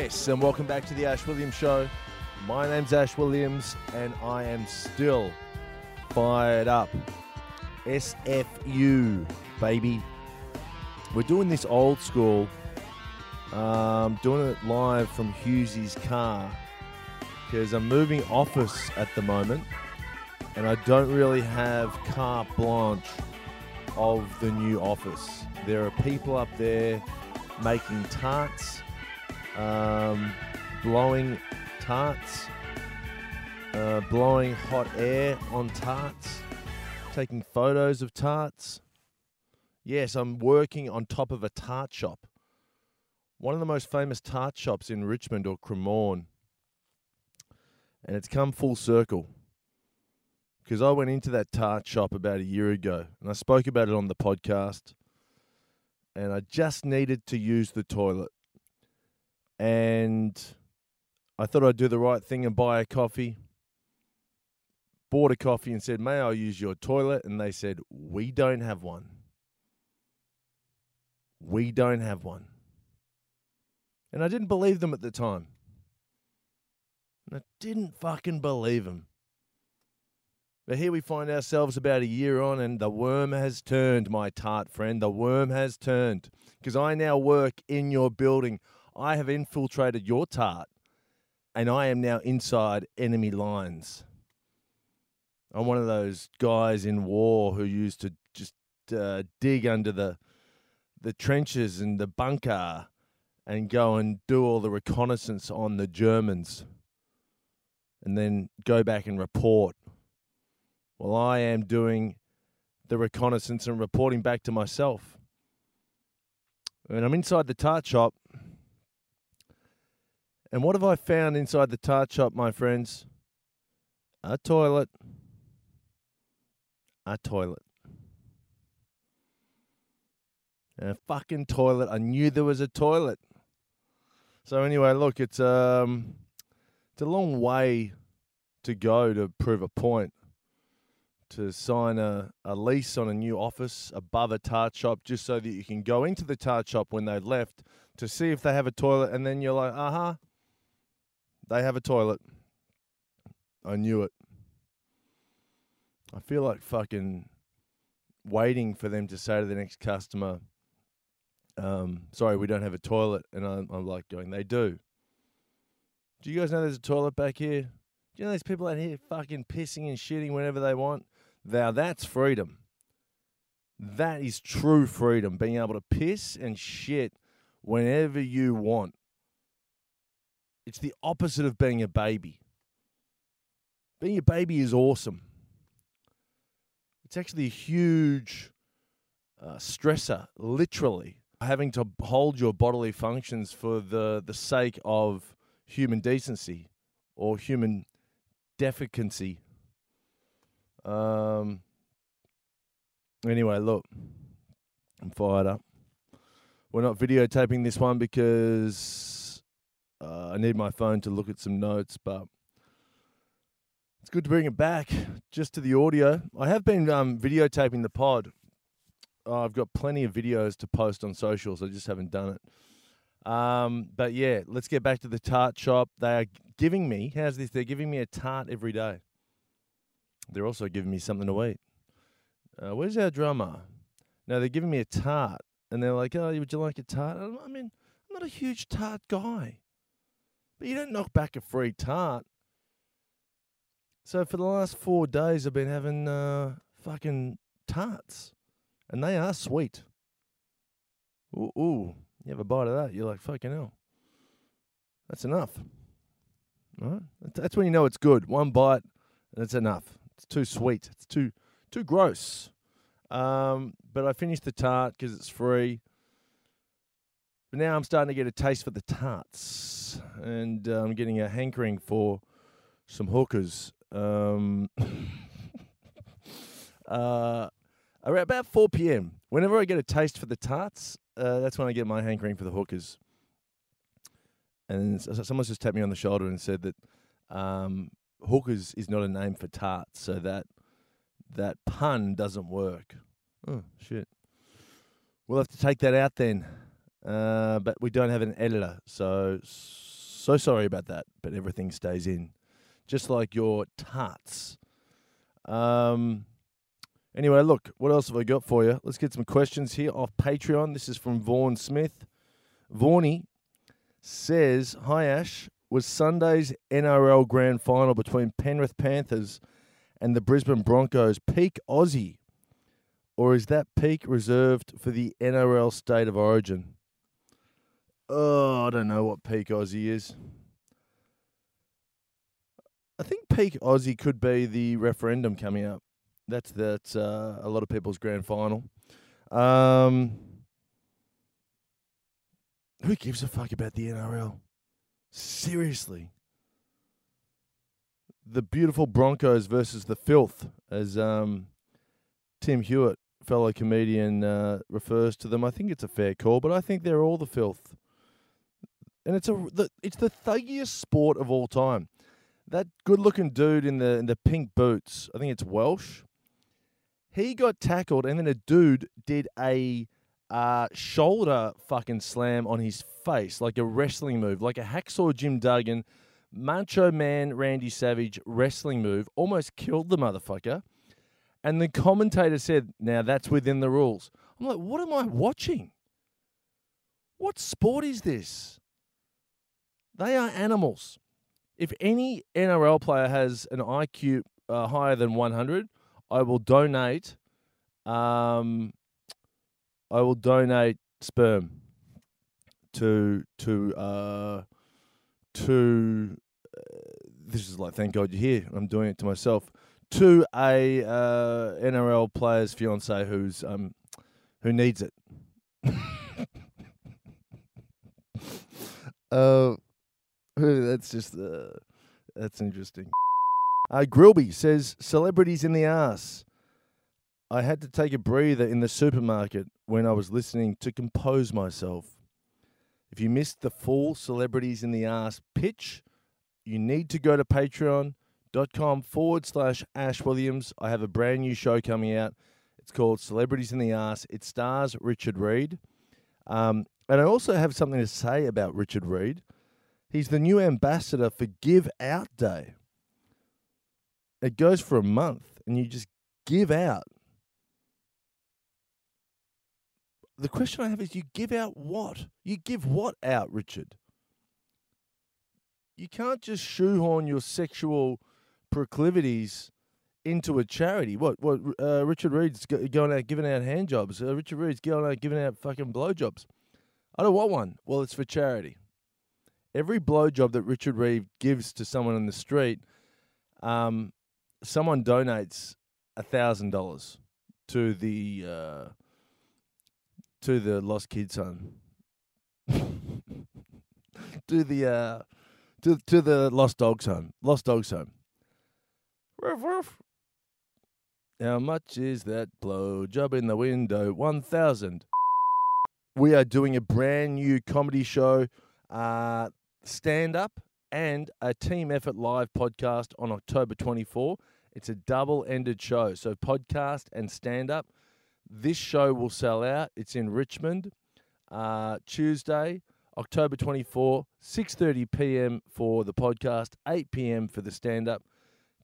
and welcome back to the Ash Williams Show. My name's Ash Williams, and I am still fired up. SFU, baby. We're doing this old school, um, doing it live from Hughesy's car because I'm moving office at the moment, and I don't really have carte blanche of the new office. There are people up there making tarts, um, blowing tarts, uh, blowing hot air on tarts, taking photos of tarts. Yes, I'm working on top of a tart shop. One of the most famous tart shops in Richmond or Cremorne. And it's come full circle. Because I went into that tart shop about a year ago and I spoke about it on the podcast. And I just needed to use the toilet. And I thought I'd do the right thing and buy a coffee. Bought a coffee and said, May I use your toilet? And they said, We don't have one. We don't have one. And I didn't believe them at the time. And I didn't fucking believe them. But here we find ourselves about a year on, and the worm has turned, my tart friend. The worm has turned. Because I now work in your building. I have infiltrated your tart, and I am now inside enemy lines. I'm one of those guys in war who used to just uh, dig under the the trenches and the bunker and go and do all the reconnaissance on the Germans and then go back and report. Well, I am doing the reconnaissance and reporting back to myself. And I'm inside the tart shop. And what have I found inside the tart shop, my friends? A toilet. A toilet. a fucking toilet. I knew there was a toilet. So anyway, look, it's um, it's a long way to go to prove a point. To sign a, a lease on a new office above a tart shop, just so that you can go into the tart shop when they left to see if they have a toilet, and then you're like, uh huh, they have a toilet. I knew it. I feel like fucking waiting for them to say to the next customer, um, sorry, we don't have a toilet. And I'm, I'm, like going, they do. Do you guys know there's a toilet back here? Do you know there's people out here fucking pissing and shitting whenever they want? Now that's freedom. That is true freedom, being able to piss and shit whenever you want. It's the opposite of being a baby. Being a baby is awesome. It's actually a huge uh, stressor, literally having to hold your bodily functions for the, the sake of human decency or human defecancy. Um, anyway, look, I'm fired up. We're not videotaping this one because uh, I need my phone to look at some notes, but it's good to bring it back just to the audio. I have been um, videotaping the pod oh, I've got plenty of videos to post on socials. I just haven't done it. Um, but yeah, let's get back to the tart shop. They are giving me, how's this? They're giving me a tart every day. They're also giving me something to eat. Uh, where's our drummer? No, they're giving me a tart. And they're like, oh, would you like a tart? I mean, I'm not a huge tart guy. But you don't knock back a free tart. So for the last four days, I've been having uh, fucking tarts and they are sweet. Ooh, ooh, you have a bite of that, you're like, fucking hell. That's enough. That's when you know it's good. One bite, and it's enough. It's too sweet. It's too too gross. Um, but I finished the tart because it's free. But now I'm starting to get a taste for the tarts, and uh, I'm getting a hankering for some hookers. Um, uh, Around about 4 p.m., whenever I get a taste for the tarts, uh, that's when I get my hankering for the hookers. And someone just tapped me on the shoulder and said that um, hookers is not a name for tarts, so that that pun doesn't work. Oh shit! We'll have to take that out then. Uh, but we don't have an editor, so So sorry about that, but everything stays in, just like your tarts. Um. Anyway, look, what else have I got for you? Let's get some questions here off Patreon. This is from Vaughan Smith. Vaughny says, Hi Ash, was Sunday's NRL grand final between Penrith Panthers and the Brisbane Broncos peak Aussie? Or is that peak reserved for the NRL state of origin? Oh, I don't know what peak Aussie is. I think peak Aussie could be the referendum coming up. That's that's uh, a lot of people's grand final. Um, who gives a fuck about the NRL? Seriously. The beautiful Broncos versus the filth, as um, Tim Hewitt, fellow comedian, uh, refers to them. I think it's a fair call, but I think they're all the filth. And it's a the, it's the thuggiest sport of all time. That good-looking dude in the in the pink boots, I think it's Walsh. He got tackled, and then a dude did a uh, shoulder fucking slam on his face, like a wrestling move, like a hacksaw Jim Duggan, Macho Man Randy Savage wrestling move, almost killed the motherfucker. And the commentator said, Now that's within the rules. I'm like, What am I watching? What sport is this? They are animals. If any NRL player has an IQ uh, higher than 100, I will donate. Um, I will donate sperm to to uh, to. Uh, this is like thank God you're here. I'm doing it to myself to a uh, NRL player's fiance who's um who needs it. uh, that's just uh, that's interesting. Uh, Grilby says celebrities in the ass. I had to take a breather in the supermarket when I was listening to compose myself. If you missed the full celebrities in the ass pitch, you need to go to patreon.com forward slash Ash Williams. I have a brand new show coming out. It's called Celebrities in the Ass. It stars Richard Reid. Um, and I also have something to say about Richard Reid. He's the new ambassador for Give Out Day. It goes for a month and you just give out. The question I have is you give out what? You give what out, Richard? You can't just shoehorn your sexual proclivities into a charity. What? What? Uh, Richard Reid's going out giving out hand jobs. Uh, Richard Reid's going out giving out fucking blowjobs. I don't want one. Well, it's for charity. Every blowjob that Richard Reeve gives to someone in the street, um, someone donates thousand dollars to the uh, to the Lost Kids Home. to the uh, to to the Lost Dogs Home. Lost Dogs Home. Ruff, ruff. How much is that blow job in the window? One thousand. We are doing a brand new comedy show, uh, stand up and a team effort live podcast on October 24. It's a double ended show. So, podcast and stand up. This show will sell out. It's in Richmond, uh, Tuesday, October 24, 6:30 p.m. for the podcast, 8 p.m. for the stand up.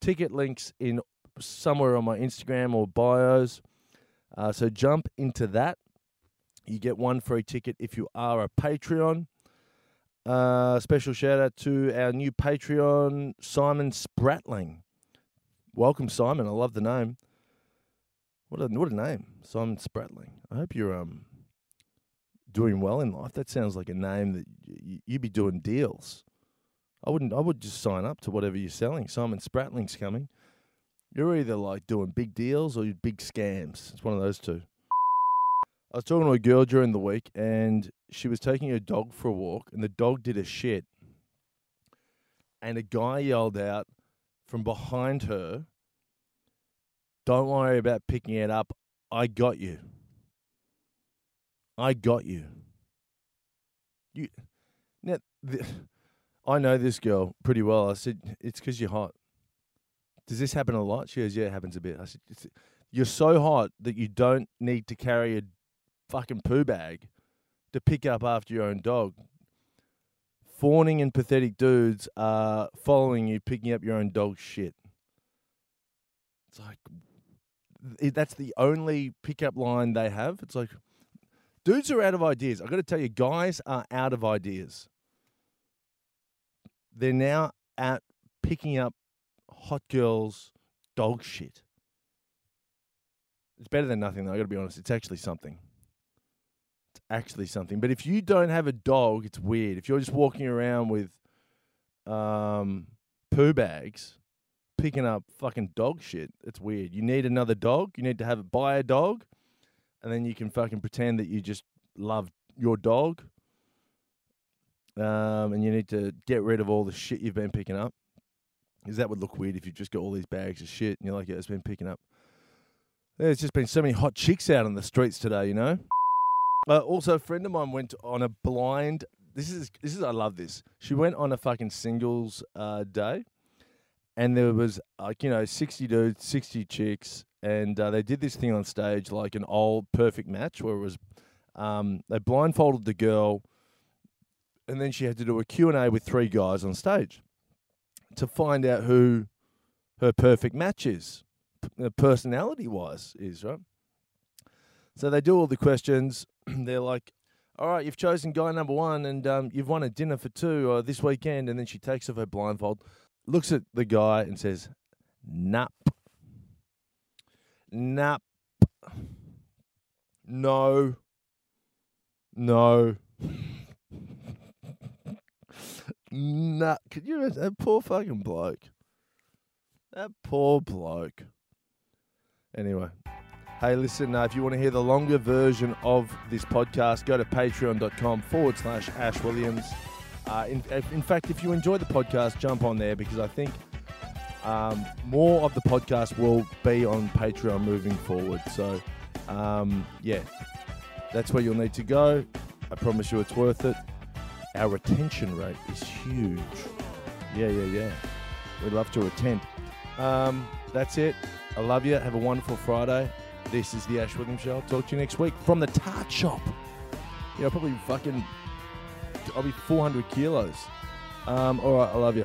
Ticket links in somewhere on my Instagram or bios. Uh, so jump into that. You get one free ticket if you are a Patreon. Uh, special shout out to our new Patreon, Simon Spratling. Welcome, Simon. I love the name. What a what a name, Simon Spratling. I hope you're um doing well in life. That sounds like a name that y- you'd be doing deals. I wouldn't. I would just sign up to whatever you're selling. Simon Spratling's coming. You're either like doing big deals or big scams. It's one of those two. I was talking to a girl during the week, and she was taking her dog for a walk, and the dog did a shit. And a guy yelled out from behind her, Don't worry about picking it up. I got you. I got you. You now, the, I know this girl pretty well. I said, It's because you're hot. Does this happen a lot? She goes, Yeah, it happens a bit. I said, You're so hot that you don't need to carry a fucking poo bag to pick up after your own dog. fawning and pathetic dudes are following you, picking up your own dog shit. It's like that's the only pickup line they have. It's like dudes are out of ideas. I got to tell you, guys are out of ideas. They're now at picking up hot girls' dog shit. It's better than nothing, though. I got to be honest. It's actually something. Actually something. But if you don't have a dog, it's weird. If you're just walking around with um, poo bags, picking up fucking dog shit, it's weird. You need another dog. You need to have buy a dog, and then you can fucking pretend that you just love your dog. Um, and you need to get rid of all the shit you've been picking up. Because that would look weird if you've just got all these bags of shit and you're like, yeah, it's been picking up. There's just been so many hot chicks out on the streets today, you know. Uh, also, a friend of mine went on a blind. This is this is I love this. She went on a fucking singles uh, day, and there was like you know sixty dudes, sixty chicks, and uh, they did this thing on stage like an old perfect match where it was um, they blindfolded the girl, and then she had to do a Q and A with three guys on stage to find out who her perfect match is, personality wise, is right. So they do all the questions. They're like, "All right, you've chosen guy number one, and um, you've won a dinner for two uh, this weekend." And then she takes off her blindfold, looks at the guy, and says, "Nup, nup, no, no." Nah, could you imagine that poor fucking bloke? That poor bloke. Anyway, hey, listen, uh, if you want to hear the longer version of this podcast, go to patreon.com forward slash Ash Williams. Uh, in, in fact, if you enjoy the podcast, jump on there because I think um, more of the podcast will be on Patreon moving forward. So, um, yeah, that's where you'll need to go. I promise you it's worth it. Our retention rate is huge. Yeah, yeah, yeah. We'd love to attend. Um, that's it. I love you. Have a wonderful Friday. This is the Ash Williams Show. I'll talk to you next week from the Tart Shop. Yeah, I'll probably fucking. I'll be 400 kilos. Um, all right, I love you.